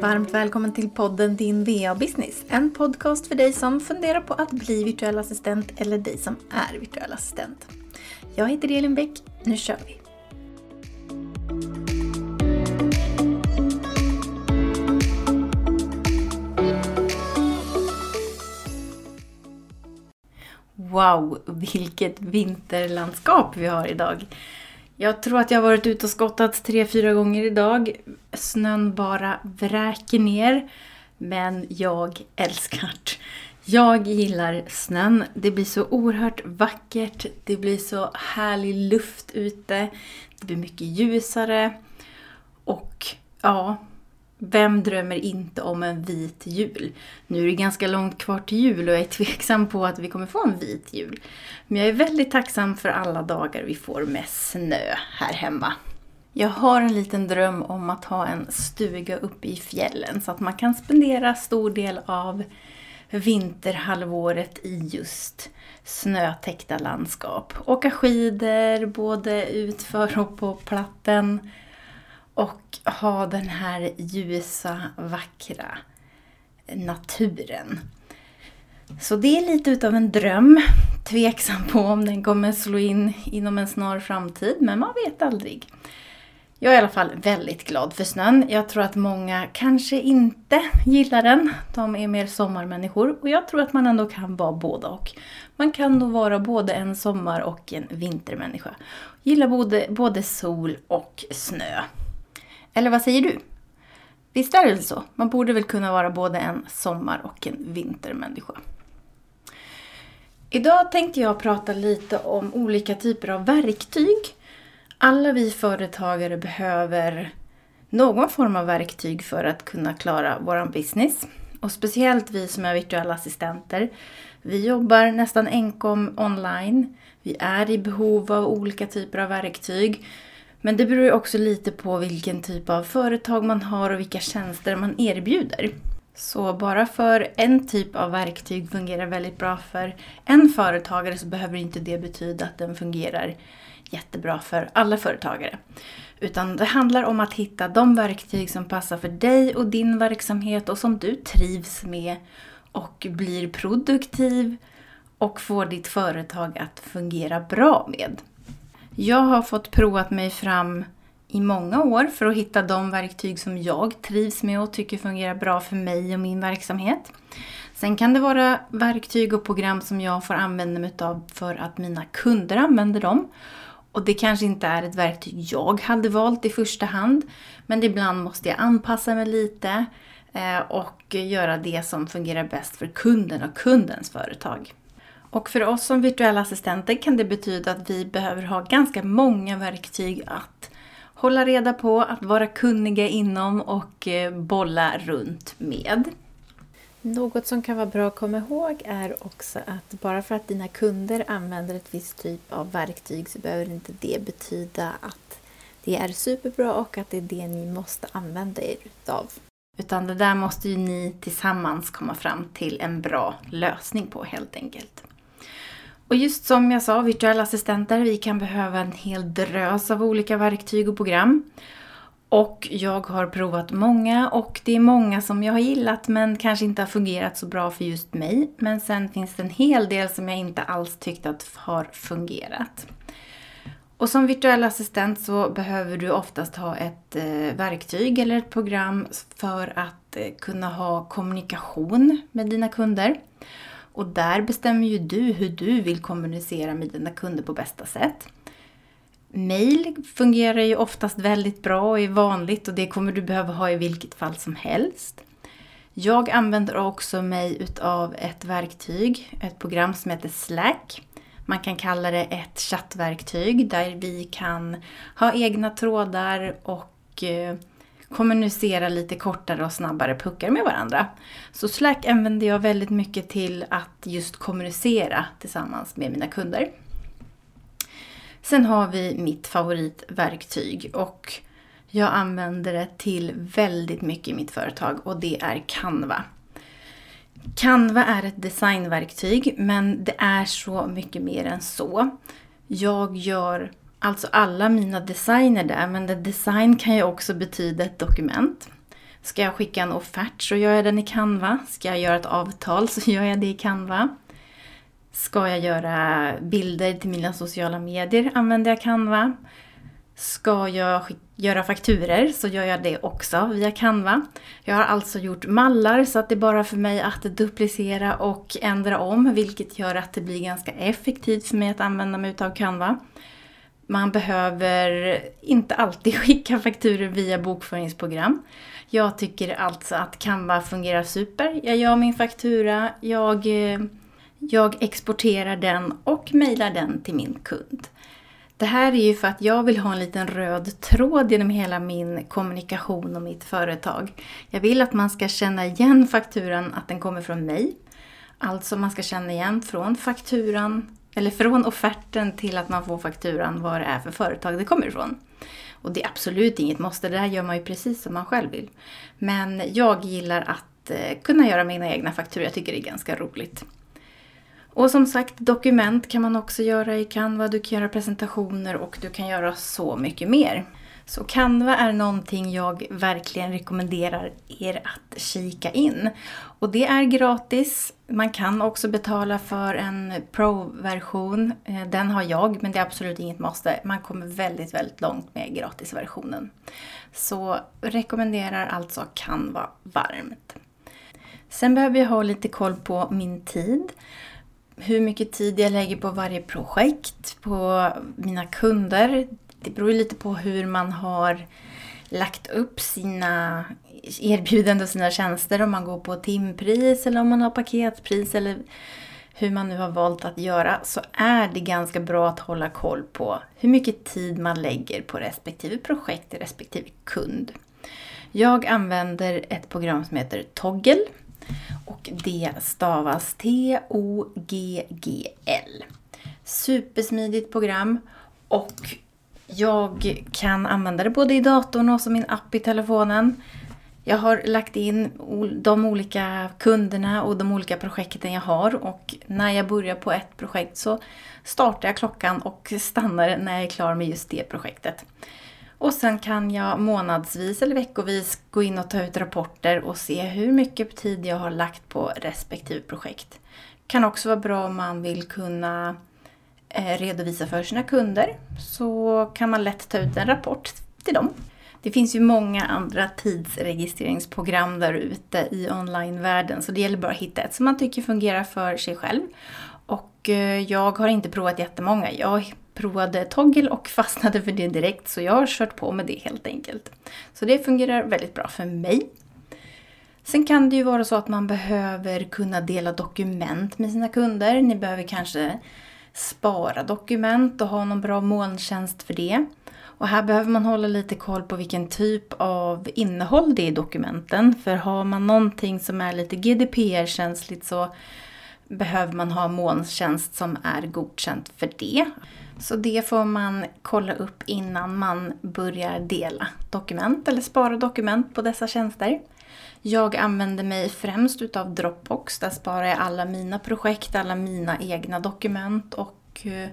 Varmt välkommen till podden Din VA-business. En podcast för dig som funderar på att bli virtuell assistent eller dig som är virtuell assistent. Jag heter Elin Bäck. Nu kör vi! Wow, vilket vinterlandskap vi har idag! Jag tror att jag har varit ute och skottat tre, fyra gånger idag. Snön bara vräker ner. Men jag älskar det. Jag gillar snön. Det blir så oerhört vackert. Det blir så härlig luft ute. Det blir mycket ljusare. Och ja, vem drömmer inte om en vit jul? Nu är det ganska långt kvar till jul och jag är tveksam på att vi kommer få en vit jul. Men jag är väldigt tacksam för alla dagar vi får med snö här hemma. Jag har en liten dröm om att ha en stuga uppe i fjällen så att man kan spendera stor del av vinterhalvåret i just snötäckta landskap. Åka skidor både utför och på platten och ha den här ljusa, vackra naturen. Så det är lite utav en dröm. Tveksam på om den kommer slå in inom en snar framtid, men man vet aldrig. Jag är i alla fall väldigt glad för snön. Jag tror att många kanske inte gillar den. De är mer sommarmänniskor och jag tror att man ändå kan vara båda och. Man kan nog vara både en sommar och en vintermänniska. Gilla både, både sol och snö. Eller vad säger du? Visst är det så? Man borde väl kunna vara både en sommar och en vintermänniska. Idag tänkte jag prata lite om olika typer av verktyg. Alla vi företagare behöver någon form av verktyg för att kunna klara vår business. Och speciellt vi som är virtuella assistenter. Vi jobbar nästan enkom online. Vi är i behov av olika typer av verktyg. Men det beror ju också lite på vilken typ av företag man har och vilka tjänster man erbjuder. Så bara för en typ av verktyg fungerar väldigt bra för en företagare så behöver inte det betyda att den fungerar jättebra för alla företagare. Utan det handlar om att hitta de verktyg som passar för dig och din verksamhet och som du trivs med och blir produktiv och får ditt företag att fungera bra med. Jag har fått provat mig fram i många år för att hitta de verktyg som jag trivs med och tycker fungerar bra för mig och min verksamhet. Sen kan det vara verktyg och program som jag får använda mig av för att mina kunder använder dem. Och det kanske inte är ett verktyg jag hade valt i första hand, men ibland måste jag anpassa mig lite eh, och göra det som fungerar bäst för kunden och kundens företag. Och för oss som virtuella assistenter kan det betyda att vi behöver ha ganska många verktyg att hålla reda på, att vara kunniga inom och eh, bolla runt med. Något som kan vara bra att komma ihåg är också att bara för att dina kunder använder ett visst typ av verktyg så behöver inte det betyda att det är superbra och att det är det ni måste använda er utav. Utan det där måste ju ni tillsammans komma fram till en bra lösning på helt enkelt. Och just som jag sa, virtuella assistenter, vi kan behöva en hel drös av olika verktyg och program. Och jag har provat många och det är många som jag har gillat men kanske inte har fungerat så bra för just mig. Men sen finns det en hel del som jag inte alls tyckt att har fungerat. Och som virtuell assistent så behöver du oftast ha ett eh, verktyg eller ett program för att eh, kunna ha kommunikation med dina kunder. Och där bestämmer ju du hur du vill kommunicera med dina kunder på bästa sätt. Mail fungerar ju oftast väldigt bra och är vanligt och det kommer du behöva ha i vilket fall som helst. Jag använder också mig utav ett verktyg, ett program som heter Slack. Man kan kalla det ett chattverktyg där vi kan ha egna trådar och eh, kommunicera lite kortare och snabbare puckar med varandra. Så Slack använder jag väldigt mycket till att just kommunicera tillsammans med mina kunder. Sen har vi mitt favoritverktyg och jag använder det till väldigt mycket i mitt företag och det är Canva. Canva är ett designverktyg men det är så mycket mer än så. Jag gör alltså alla mina designer där, men design kan ju också betyda ett dokument. Ska jag skicka en offert så gör jag den i Canva. Ska jag göra ett avtal så gör jag det i Canva. Ska jag göra bilder till mina sociala medier använder jag Canva. Ska jag göra fakturer så gör jag det också via Canva. Jag har alltså gjort mallar så att det är bara för mig att duplicera och ändra om vilket gör att det blir ganska effektivt för mig att använda mig utav Canva. Man behöver inte alltid skicka fakturer via bokföringsprogram. Jag tycker alltså att Canva fungerar super. Jag gör min faktura, jag, eh, jag exporterar den och mejlar den till min kund. Det här är ju för att jag vill ha en liten röd tråd genom hela min kommunikation och mitt företag. Jag vill att man ska känna igen fakturan, att den kommer från mig. Alltså man ska känna igen från fakturan, eller från offerten till att man får fakturan vad det är för företag det kommer ifrån. Och det är absolut inget måste, det här gör man ju precis som man själv vill. Men jag gillar att eh, kunna göra mina egna fakturor, jag tycker det är ganska roligt. Och som sagt, dokument kan man också göra i Canva. Du kan göra presentationer och du kan göra så mycket mer. Så Canva är någonting jag verkligen rekommenderar er att kika in. Och det är gratis. Man kan också betala för en Pro-version. Eh, den har jag, men det är absolut inget måste. Man kommer väldigt, väldigt långt med gratisversionen. Så rekommenderar alltså Canva varmt. Sen behöver jag ha lite koll på min tid hur mycket tid jag lägger på varje projekt, på mina kunder. Det beror ju lite på hur man har lagt upp sina erbjudanden och sina tjänster. Om man går på timpris eller om man har paketpris eller hur man nu har valt att göra så är det ganska bra att hålla koll på hur mycket tid man lägger på respektive projekt, respektive kund. Jag använder ett program som heter Toggle och det stavas T-O-G-G-L. Supersmidigt program och jag kan använda det både i datorn och som min app i telefonen. Jag har lagt in de olika kunderna och de olika projekten jag har och när jag börjar på ett projekt så startar jag klockan och stannar när jag är klar med just det projektet. Och sen kan jag månadsvis eller veckovis gå in och ta ut rapporter och se hur mycket tid jag har lagt på respektive projekt. Kan också vara bra om man vill kunna Eh, redovisa för sina kunder. Så kan man lätt ta ut en rapport till dem. Det finns ju många andra tidsregistreringsprogram där ute i onlinevärlden så det gäller bara att hitta ett som man tycker fungerar för sig själv. Och eh, jag har inte provat jättemånga. Jag provade Toggle och fastnade för det direkt så jag har kört på med det helt enkelt. Så det fungerar väldigt bra för mig. Sen kan det ju vara så att man behöver kunna dela dokument med sina kunder. Ni behöver kanske spara dokument och ha någon bra molntjänst för det. Och här behöver man hålla lite koll på vilken typ av innehåll det är i dokumenten. För har man någonting som är lite GDPR-känsligt så behöver man ha molntjänst som är godkänt för det. Så det får man kolla upp innan man börjar dela dokument eller spara dokument på dessa tjänster. Jag använder mig främst utav Dropbox. Där sparar jag alla mina projekt, alla mina egna dokument och eh,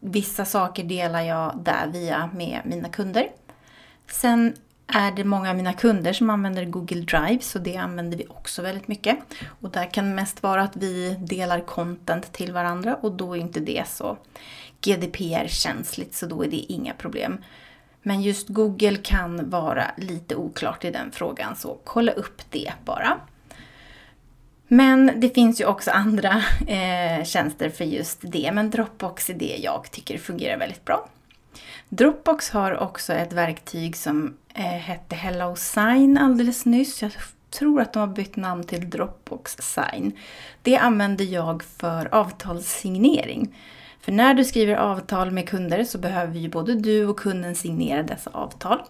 vissa saker delar jag där via med mina kunder. Sen är det många av mina kunder som använder Google Drive så det använder vi också väldigt mycket. Och där kan det mest vara att vi delar content till varandra och då är inte det så GDPR-känsligt så då är det inga problem. Men just Google kan vara lite oklart i den frågan så kolla upp det bara. Men det finns ju också andra eh, tjänster för just det, men Dropbox är det jag tycker fungerar väldigt bra. Dropbox har också ett verktyg som eh, hette Hello Sign alldeles nyss. Jag tror att de har bytt namn till Dropbox Sign. Det använder jag för avtalssignering. För när du skriver avtal med kunder så behöver ju både du och kunden signera dessa avtal.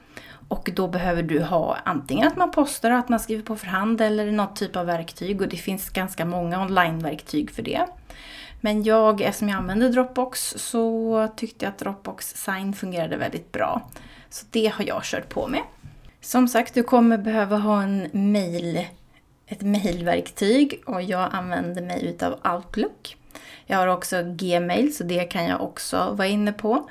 Och då behöver du ha antingen att man postar, och att man skriver på förhand eller något typ av verktyg. Och det finns ganska många onlineverktyg för det. Men jag, eftersom jag använder Dropbox, så tyckte jag att Dropbox Sign fungerade väldigt bra. Så det har jag kört på med. Som sagt, du kommer behöva ha en mail, ett mailverktyg och jag använder mig utav Outlook. Jag har också Gmail så det kan jag också vara inne på.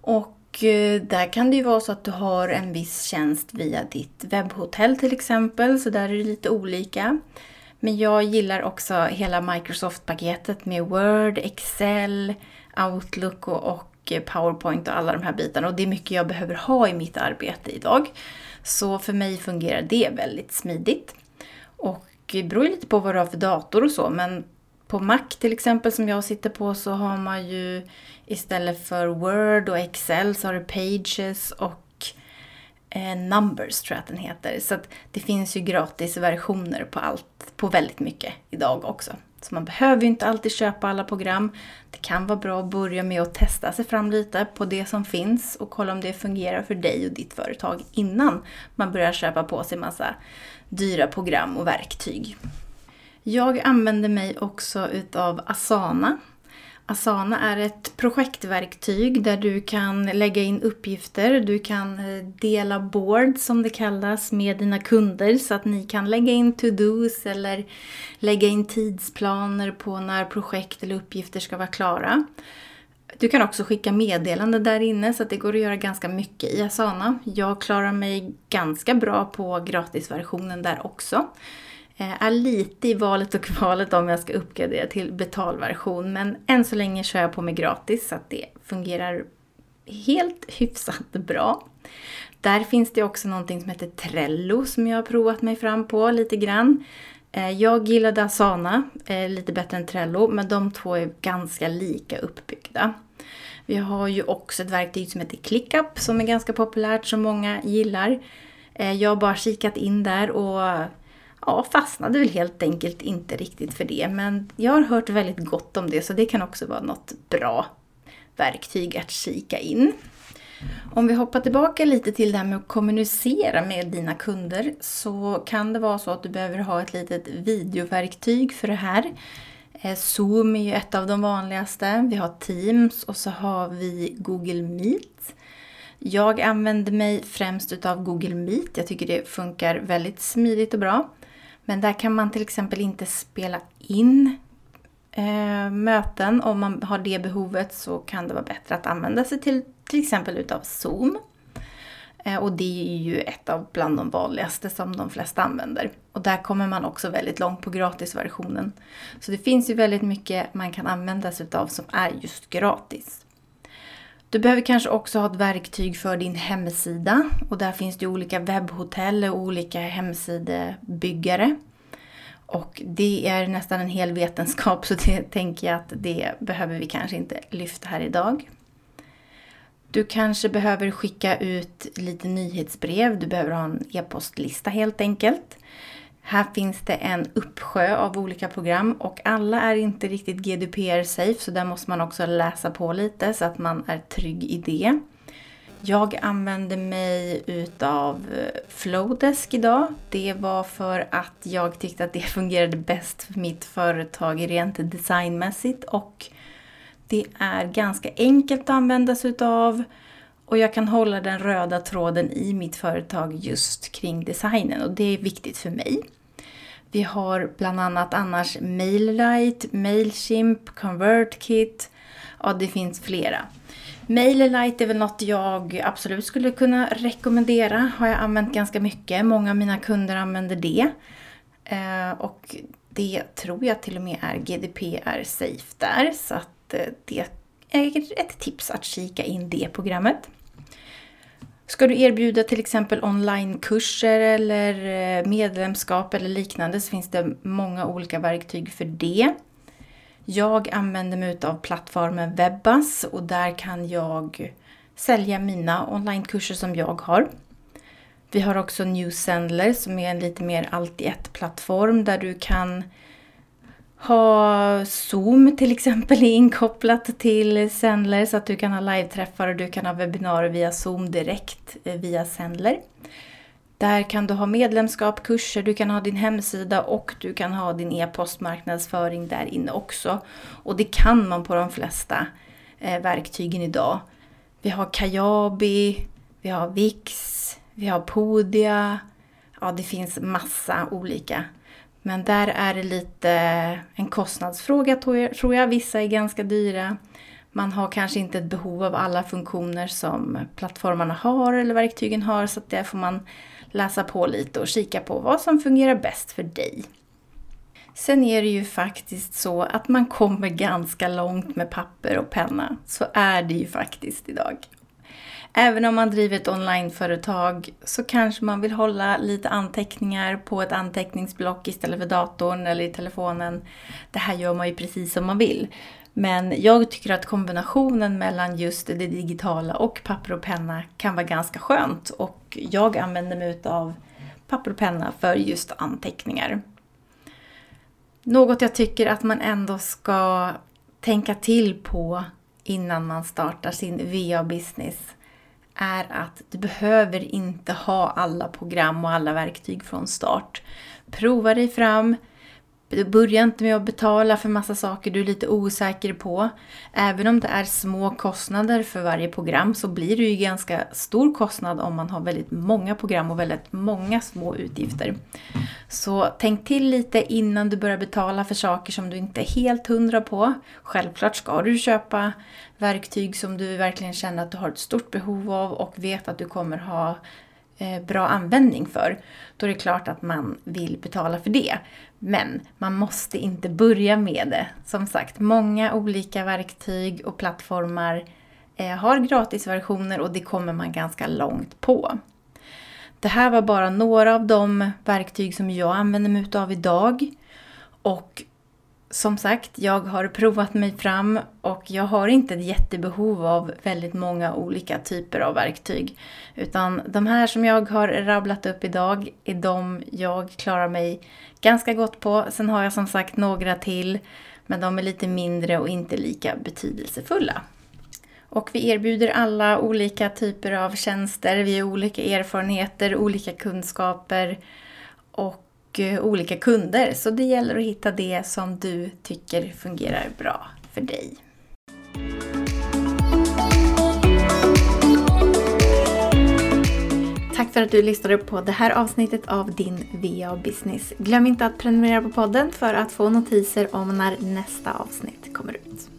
Och eh, där kan det ju vara så att du har en viss tjänst via ditt webbhotell till exempel, så där är det lite olika. Men jag gillar också hela Microsoft-paketet med Word, Excel, Outlook och, och Powerpoint och alla de här bitarna. Och det är mycket jag behöver ha i mitt arbete idag. Så för mig fungerar det väldigt smidigt. Och det beror lite på vad du har för dator och så, men på Mac till exempel som jag sitter på så har man ju istället för Word och Excel så har du Pages och eh, Numbers tror jag att den heter. Så det finns ju gratisversioner på allt, på väldigt mycket idag också. Så man behöver ju inte alltid köpa alla program. Det kan vara bra att börja med att testa sig fram lite på det som finns och kolla om det fungerar för dig och ditt företag innan man börjar köpa på sig massa dyra program och verktyg. Jag använder mig också utav Asana. Asana är ett projektverktyg där du kan lägga in uppgifter, du kan eh, dela board som det kallas med dina kunder så att ni kan lägga in to-dos eller lägga in tidsplaner på när projekt eller uppgifter ska vara klara. Du kan också skicka meddelanden där inne så att det går att göra ganska mycket i Asana. Jag klarar mig ganska bra på gratisversionen där också. Eh, är lite i valet och kvalet om jag ska uppgradera till betalversion. Men än så länge kör jag på med gratis så att det fungerar helt hyfsat bra. Där finns det också någonting som heter Trello som jag har provat mig fram på lite grann. Eh, jag gillade Asana eh, lite bättre än Trello men de två är ganska lika uppbyggda. Vi har ju också ett verktyg som heter ClickUp som är ganska populärt som många gillar. Jag har bara kikat in där och ja, fastnade väl helt enkelt inte riktigt för det. Men jag har hört väldigt gott om det så det kan också vara något bra verktyg att kika in. Om vi hoppar tillbaka lite till det här med att kommunicera med dina kunder så kan det vara så att du behöver ha ett litet videoverktyg för det här. Eh, Zoom är ju ett av de vanligaste. Vi har Teams och så har vi Google Meet. Jag använder mig främst utav Google Meet. Jag tycker det funkar väldigt smidigt och bra. Men där kan man till exempel inte spela in eh, möten. Om man har det behovet så kan det vara bättre att använda sig till till exempel utav Zoom. Eh, och det är ju ett av bland de vanligaste som de flesta använder. Och där kommer man också väldigt långt på gratisversionen. Så det finns ju väldigt mycket man kan använda sig utav som är just gratis. Du behöver kanske också ha ett verktyg för din hemsida och där finns det olika webbhotell och olika hemsidebyggare. Och det är nästan en hel vetenskap så det tänker jag att det behöver vi kanske inte lyfta här idag. Du kanske behöver skicka ut lite nyhetsbrev, du behöver ha en e-postlista helt enkelt. Här finns det en uppsjö av olika program och alla är inte riktigt GDPR-safe så där måste man också läsa på lite så att man är trygg i det. Jag använde mig utav eh, Flowdesk idag. Det var för att jag tyckte att det fungerade bäst för mitt företag rent designmässigt och det är ganska enkelt att använda sig utav och jag kan hålla den röda tråden i mitt företag just kring designen och det är viktigt för mig. Vi har bland annat annars Mailrite, Mailchimp, ConvertKit. Ja, det finns flera. MailerLite är väl något jag absolut skulle kunna rekommendera. Har jag använt ganska mycket. Många av mina kunder använder det. Eh, och det tror jag till och med är GDPR-safe där. Så att eh, det är ett tips att kika in det programmet. Ska du erbjuda till exempel onlinekurser eller eh, medlemskap eller liknande så finns det många olika verktyg för det. Jag använder mig av plattformen Webbas och där kan jag sälja mina onlinekurser som jag har. Vi har också Newsendler som är en lite mer allt i ett plattform där du kan ha Zoom till exempel inkopplat till Sendler så att du kan ha live-träffar och du kan ha webbinarier via Zoom direkt eh, via Sendler. Där kan du ha medlemskap, kurser, du kan ha din hemsida och du kan ha din e-postmarknadsföring där inne också. Och det kan man på de flesta eh, verktygen idag. Vi har Kajabi, vi har Wix, vi har Podia. Ja, det finns massa olika men där är det lite en kostnadsfråga tror jag. Vissa är ganska dyra. Man har kanske inte ett behov av alla funktioner som plattformarna har eller verktygen har så där får man läsa på lite och kika på vad som fungerar bäst för dig. Sen är det ju faktiskt så att man kommer ganska långt med papper och penna. Så är det ju faktiskt idag. Även om man driver ett onlineföretag så kanske man vill hålla lite anteckningar på ett anteckningsblock istället för datorn eller i telefonen. Det här gör man ju precis som man vill. Men jag tycker att kombinationen mellan just det digitala och papper och penna kan vara ganska skönt och jag använder mig av papper och penna för just anteckningar. Något jag tycker att man ändå ska tänka till på innan man startar sin VA-business är att du behöver inte ha alla program och alla verktyg från start. Prova dig fram, Börja inte med att betala för massa saker du är lite osäker på. Även om det är små kostnader för varje program så blir det ju ganska stor kostnad om man har väldigt många program och väldigt många små utgifter. Så tänk till lite innan du börjar betala för saker som du inte är helt hundra på. Självklart ska du köpa verktyg som du verkligen känner att du har ett stort behov av och vet att du kommer ha eh, bra användning för, då är det klart att man vill betala för det. Men man måste inte börja med det. Som sagt, många olika verktyg och plattformar eh, har gratisversioner och det kommer man ganska långt på. Det här var bara några av de verktyg som jag använder mig av idag. Och som sagt, jag har provat mig fram och jag har inte ett jättebehov av väldigt många olika typer av verktyg. Utan de här som jag har rabblat upp idag är de jag klarar mig ganska gott på. Sen har jag som sagt några till, men de är lite mindre och inte lika betydelsefulla. Och vi erbjuder alla olika typer av tjänster, vi har olika erfarenheter, olika kunskaper och och eh, olika kunder. Så det gäller att hitta det som du tycker fungerar bra för dig. Tack för att du lyssnade på det här avsnittet av din VA Business. Glöm inte att prenumerera på podden för att få notiser om när nästa avsnitt kommer ut.